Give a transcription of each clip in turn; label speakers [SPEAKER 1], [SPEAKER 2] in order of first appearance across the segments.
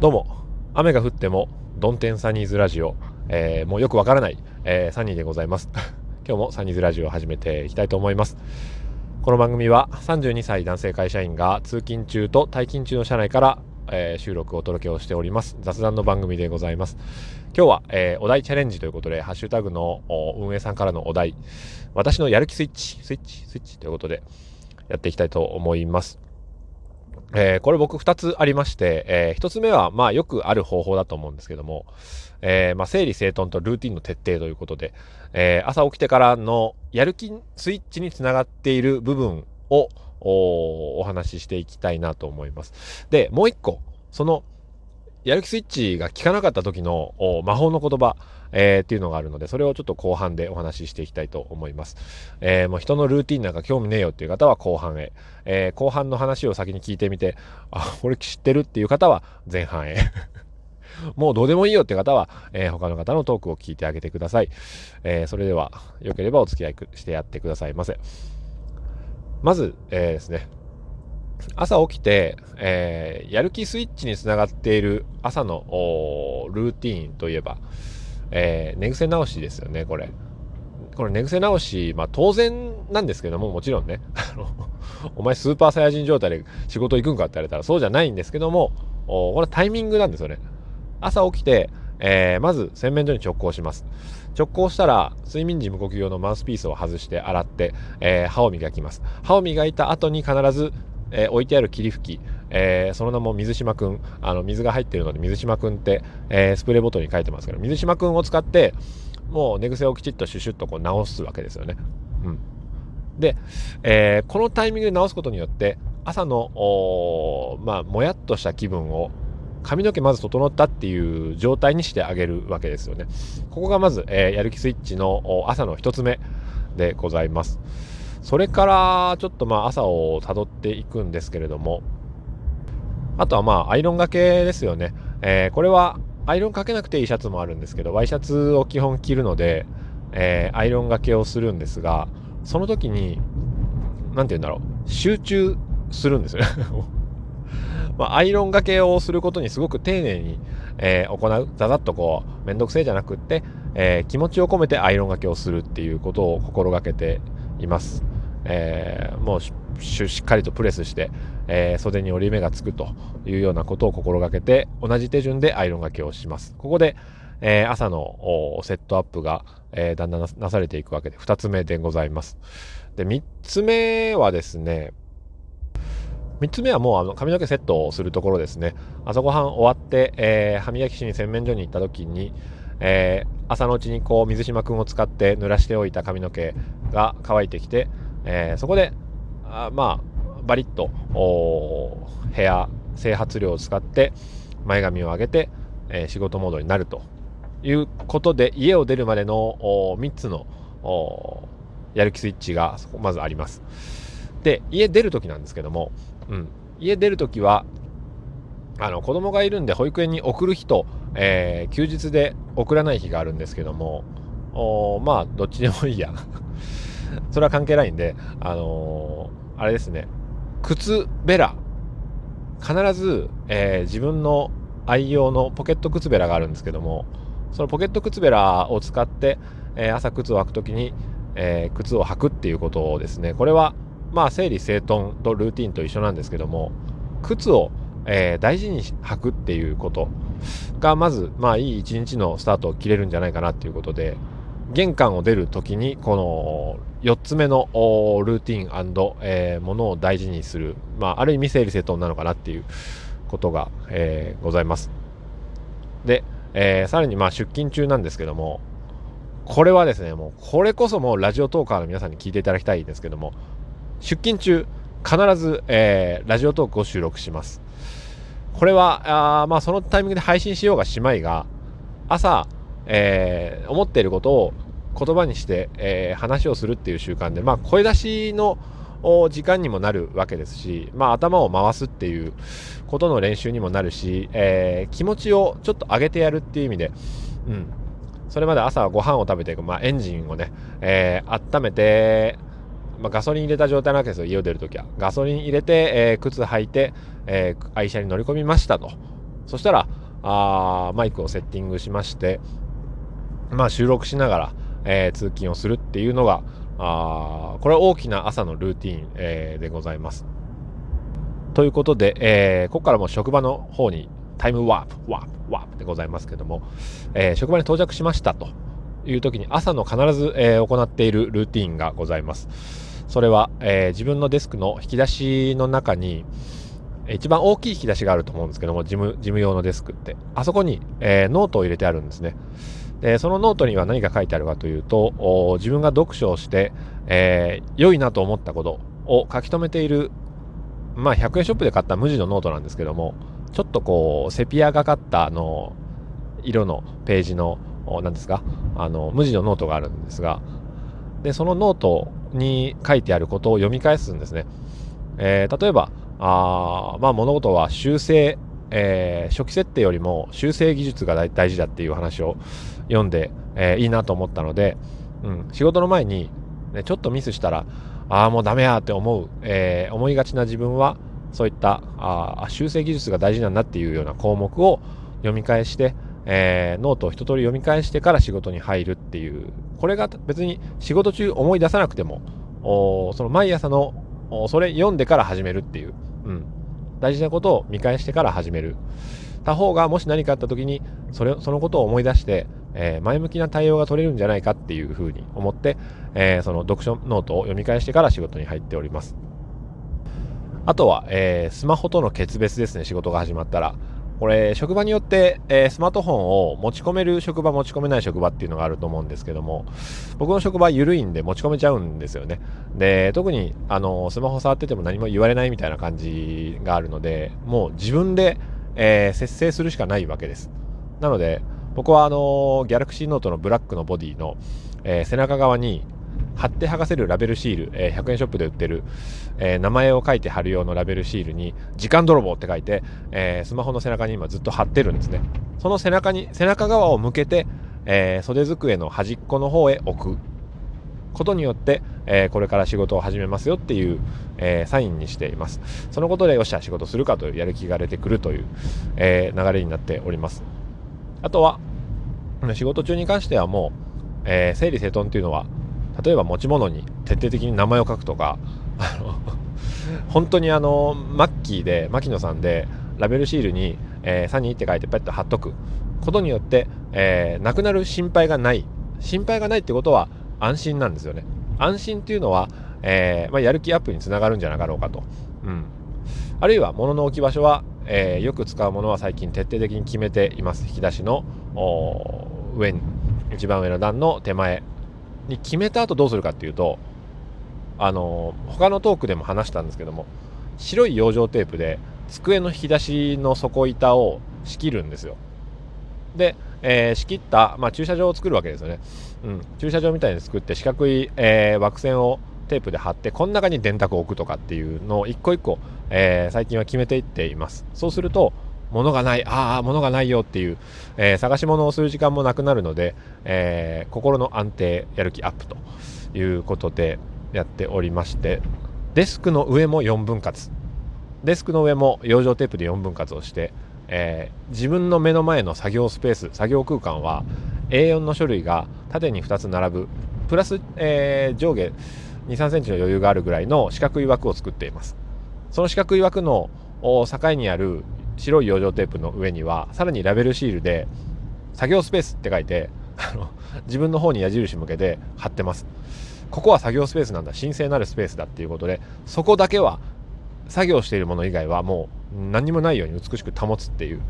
[SPEAKER 1] どうも。雨が降ってもドンテンサニーズラジオ、えー、もうよくわからない、えー、サニーでございます。今日もサニーズラジオを始めていきたいと思います。この番組は32歳男性会社員が通勤中と退勤中の車内からえー、収録をお届けをしております。雑談の番組でございます。今日は、えー、お題チャレンジということでハッシュタグの運営さんからのお題。私のやる気スイッチスイッチスイッチということでやっていきたいと思います。えー、これ僕2つありまして、えー、1つ目はまあよくある方法だと思うんですけども、えー、まあ整理整頓とルーティンの徹底ということで、え、朝起きてからのやる気スイッチにつながっている部分をお話ししていきたいなと思います。で、もう一個、そのやる気スイッチが効かなかった時の魔法の言葉、えー、っていうのがあるので、それをちょっと後半でお話ししていきたいと思います。えー、もう人のルーティンなんか興味ねえよっていう方は後半へ、えー、後半の話を先に聞いてみて、あ、俺知ってるっていう方は前半へ。もうどうでもいいよって方は、えー、他の方のトークを聞いてあげてください。えー、それでは、よければお付き合いしてやってくださいませ。まず、えー、ですね、朝起きて、えー、やる気スイッチにつながっている朝のルーティーンといえば、えー、寝癖直しですよね、これ。これ寝癖直し、まあ当然なんですけども、もちろんね、お前スーパーサイヤ人状態で仕事行くんかって言われたらそうじゃないんですけども、これタイミングなんですよね。朝起きて、えー、まず洗面所に直行します。直行したら睡眠時無呼吸用のマウスピースを外して洗って、えー、歯を磨きます。歯を磨いた後に必ずえー、置いてある霧吹き、えー、その名も水島くん、あの、水が入ってるので水島くんって、えー、スプレーボトルに書いてますけど、水島くんを使って、もう寝癖をきちっとシュシュッとこう直すわけですよね。うん。で、えこのタイミングで直すことによって、朝の、まあ、もやっとした気分を髪の毛まず整ったっていう状態にしてあげるわけですよね。ここがまず、えやる気スイッチの朝の一つ目でございます。それからちょっとまあ朝をたどっていくんですけれども、あとはまあアイロンがけですよね。えー、これはアイロンかけなくていいシャツもあるんですけど、ワイシャツを基本着るので、えー、アイロンがけをするんですが、その時に、なんて言うんだろう、集中するんですよね まあ、アイロンがけをすることにすごく丁寧に、えー、行う。ざざっとこう、めんどくせえじゃなくって、えー、気持ちを込めてアイロンがけをするっていうことを心がけています。えー、もうしっかりとプレスして、えー、袖に折り目がつくというようなことを心がけて同じ手順でアイロンがけをします。ここで、えー、朝のセットアップが、えー、だんだんなされていくわけで2つ目でございます。で3つ目はですね3つ目はもうあの髪の毛セットをするところですね。朝ごはん終わって、えー、歯磨きしに洗面所に行った時に、えー、朝のうちにこう水島くんを使って濡らしておいた髪の毛が乾いてきて、えー、そこであまあバリッとヘア整髪料を使って前髪を上げて、えー、仕事モードになるということで家を出るまでの3つのやる気スイッチがまずあります。で家出る時なんですけども、うん、家出る時はあの子供がいるんで保育園に送る日と、えー、休日で送らない日があるんですけどもまあどっちでもいいや。それは関係ないんで、あのー、あれですね、靴べら、必ず、えー、自分の愛用のポケット靴べらがあるんですけども、そのポケット靴べらを使って、えー、朝靴を履くときに、えー、靴を履くっていうことをですね、これは、まあ、整理整頓とルーティンと一緒なんですけども、靴を、えー、大事に履くっていうこと。が、まず、まあ、いい一日のスタートを切れるんじゃないかなっていうことで、玄関を出るときに、この4つ目のルーティン、え、ものを大事にする、まあ、ある意味整理整頓なのかなっていうことが、え、ございます。で、え、さらにまあ出勤中なんですけども、これはですね、もうこれこそもうラジオトーカーの皆さんに聞いていただきたいんですけども、出勤中、必ず、えー、ラジオトークを収録します。これは、あまあそのタイミングで配信しようがしまいが、朝、えー、思っていることを言葉にして、えー、話をするっていう習慣で、まあ、声出しの時間にもなるわけですし、まあ、頭を回すっていうことの練習にもなるし、えー、気持ちをちょっと上げてやるっていう意味で、うん、それまで朝はご飯を食べて、まあ、エンジンをね、えー、温めて、まあ、ガソリン入れた状態なわけですよ、家を出るときは。ガソリン入れて、えー、靴履いて、えー、愛車に乗り込みましたと。そしたらあマイクをセッティングしましてまあ収録しながら、えー、通勤をするっていうのがあこれは大きな朝のルーティン、えー、でございます。ということで、えー、ここからも職場の方にタイムワープ、ワープ、ワープでございますけども、えー、職場に到着しましたという時に朝の必ず、えー、行っているルーティンがございます。それは、えー、自分のデスクの引き出しの中に、一番大きい引き出しがあると思うんですけども、事務事務用のデスクって、あそこに、えー、ノートを入れてあるんですね。でそのノートには何が書いてあるかというと自分が読書をして、えー、良いなと思ったことを書き留めている、まあ、100円ショップで買った無地のノートなんですけどもちょっとこうセピアがかったあの色のページの何ですかあの無地のノートがあるんですがでそのノートに書いてあることを読み返すんですね、えー、例えばあ、まあ、物事は修正えー、初期設定よりも修正技術が大事だっていう話を読んで、えー、いいなと思ったので、うん、仕事の前に、ね、ちょっとミスしたらああもうダメやって思う、えー、思いがちな自分はそういったあ修正技術が大事なんだっていうような項目を読み返して、えー、ノートを一通り読み返してから仕事に入るっていうこれが別に仕事中思い出さなくてもおその毎朝のそれ読んでから始めるっていう、うん、大事なことを見返してから始めた方がもし何かあった時にそれそのことを思い出してえー、前向きな対応が取れるんじゃないかっていうふうに思って、えー、その読書ノートを読み返してから仕事に入っております。あとは、えー、スマホとの決別ですね、仕事が始まったら。これ、職場によって、えー、スマートフォンを持ち込める職場、持ち込めない職場っていうのがあると思うんですけども、僕の職場緩いんで持ち込めちゃうんですよね。で、特に、あの、スマホ触ってても何も言われないみたいな感じがあるので、もう自分で、えー、節制するしかないわけです。なので、僕はあのギャラクシーノートのブラックのボディの、えー、背中側に貼って剥がせるラベルシール、えー、100円ショップで売ってる、えー、名前を書いて貼る用のラベルシールに時間泥棒って書いて、えー、スマホの背中に今ずっと貼ってるんですね。その背中に背中側を向けて、え袖机の端っこの方へ置く。ことによって、えこれから仕事を始めますよっていう、えサインにしています。そのことでよっしゃ仕事するかというやる気が出てくるという、え流れになっております。あとは、仕事中に関してはもう、えー、整理整頓っていうのは、例えば持ち物に徹底的に名前を書くとか、あの 本当にあの、マッキーで、牧野さんで、ラベルシールに、えー、サニーって書いてペット貼っとくことによって、えー、なくなる心配がない。心配がないってことは安心なんですよね。安心っていうのは、えーまあ、やる気アップにつながるんじゃなかろうかと。うん。あるいは物の置き場所は、えー、よく使うものは最近徹底的に決めています引き出しの上に一番上の段の手前に決めた後どうするかっていうとあの他のトークでも話したんですけども白い養生テープで机の引き出しの底板を仕切るんですよ。で、えー、仕切った、まあ、駐車場を作るわけですよね、うん、駐車場みたいに作って四角い、えー、枠線をテープで貼ってこの中に電卓を置くとかっていうのを一個一個、えー、最近は決めていっています。そうすると物がないああ物がないよっていう、えー、探し物をする時間もなくなるので、えー、心の安定やる気アップということでやっておりましてデスクの上も4分割デスクの上も養生テープで4分割をして、えー、自分の目の前の作業スペース作業空間は A4 の書類が縦に2つ並ぶプラス、えー、上下2、3センチの余裕があるぐらいの四角い枠を作っています。その四角い枠の境にある白い養生テープの上には、さらにラベルシールで、作業スペースって書いて、あの、自分の方に矢印向けて貼ってます。ここは作業スペースなんだ、神聖なるスペースだっていうことで、そこだけは、作業しているもの以外はもう何にもないように美しく保つっていう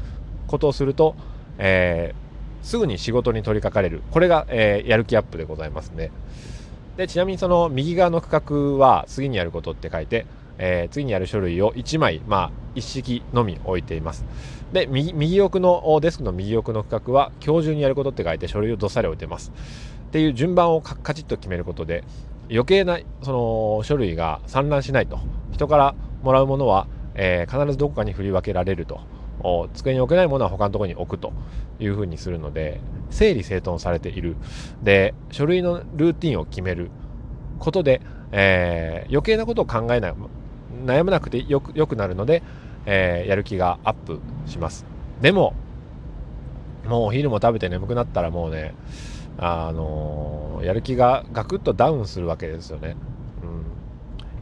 [SPEAKER 1] ことをすると、えー、すぐに仕事に取り掛かれる。これが、えー、やる気アップでございますね。でちなみにその右側の区画は次にやることって書いて、えー、次にやる書類を1枚、まあ、一式のみ置いています。で右右奥のデスクの右奥の区画は今日中にやることって書いて書類をどっさり置いてます。っていう順番をカチッと決めることで余計なその書類が散乱しないと人からもらうものは、えー、必ずどこかに振り分けられると机に置けないものは他のところに置くというふうにするので整理整頓されているで書類のルーティンを決めることで、えー、余計なことを考えない悩まなくてよくよくなるので、えー、やる気がアップします。でももうお昼も食べて眠くなったらもうねあのー、やる気がガクッとダウンするわけですよね、うん、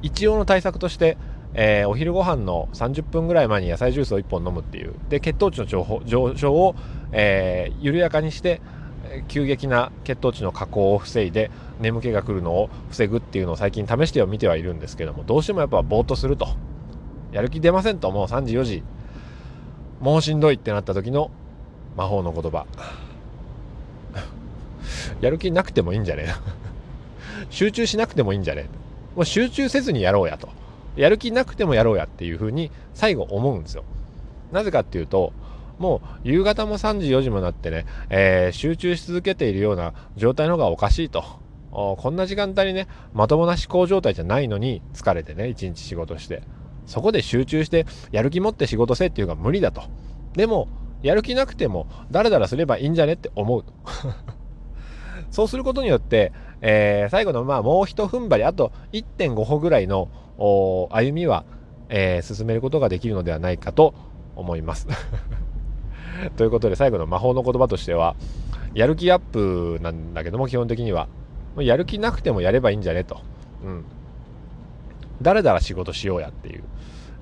[SPEAKER 1] 一応の対策としてえー、お昼ご飯の30分ぐらい前に野菜ジュースを1本飲むっていう。で血糖値の上昇を、えー、緩やかにして急激な血糖値の下降を防いで眠気が来るのを防ぐっていうのを最近試してはみてはいるんですけどもどうしてもやっぱぼーっとすると。やる気出ませんともう。3時4時もうしんどいってなった時の魔法の言葉。やる気なくてもいいんじゃね？え 集中しなくてもいいんじゃね？えもう集中せずにやろうやと。やる気なくてもやろうやっていうふうに最後思うんですよ。なぜかっていうともう夕方も3時4時もなってね、えー、集中し続けているような状態の方がおかしいと。こんな時間帯にねまともな思考状態じゃないのに疲れてね一日仕事して。そこで集中してやる気持って仕事せっていうのが無理だと。でもやる気なくてもだらだらすればいいんじゃねって思う。と そうすることによって、えー、最後のまあもう一踏ん張りあと1.5歩ぐらいの歩みは、えー、進めることができるのではないかと思います。ということで最後の魔法の言葉としてはやる気アップなんだけども基本的には。やる気なくてもやればいいんじゃねと、うん、だらだら仕事しようやっていう、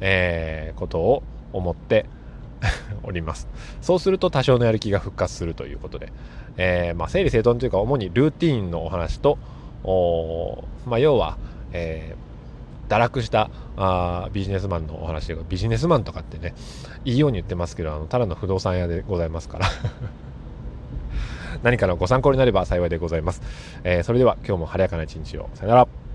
[SPEAKER 1] えー、ことを思って おります。そうすると多少のやる気が復活するということで、えー、まあ、整理整頓というか主にルーティーンのお話とおまあ、要は、えー、堕落したあビジネスマンのお話でビジネスマンとかってねいいように言ってますけどあのただの不動産屋でございますから。何かのご参考になれば幸いでございます、えー、それでは今日も晴れやかな一日を。さよなら。